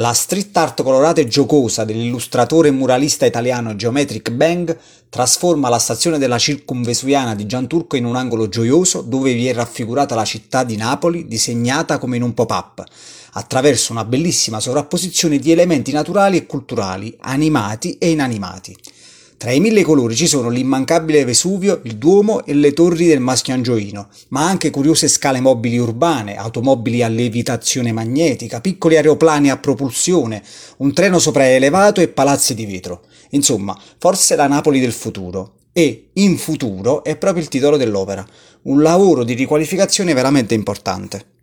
La street art colorata e giocosa dell'illustratore e muralista italiano Geometric Bang trasforma la stazione della circumvesuviana di Gianturco in un angolo gioioso dove vi è raffigurata la città di Napoli disegnata come in un pop-up, attraverso una bellissima sovrapposizione di elementi naturali e culturali, animati e inanimati. Tra i mille colori ci sono l'immancabile Vesuvio, il Duomo e le torri del Maschio Angioino, ma anche curiose scale mobili urbane, automobili a levitazione magnetica, piccoli aeroplani a propulsione, un treno sopraelevato e palazzi di vetro. Insomma, forse la Napoli del futuro. E in futuro è proprio il titolo dell'opera, un lavoro di riqualificazione veramente importante.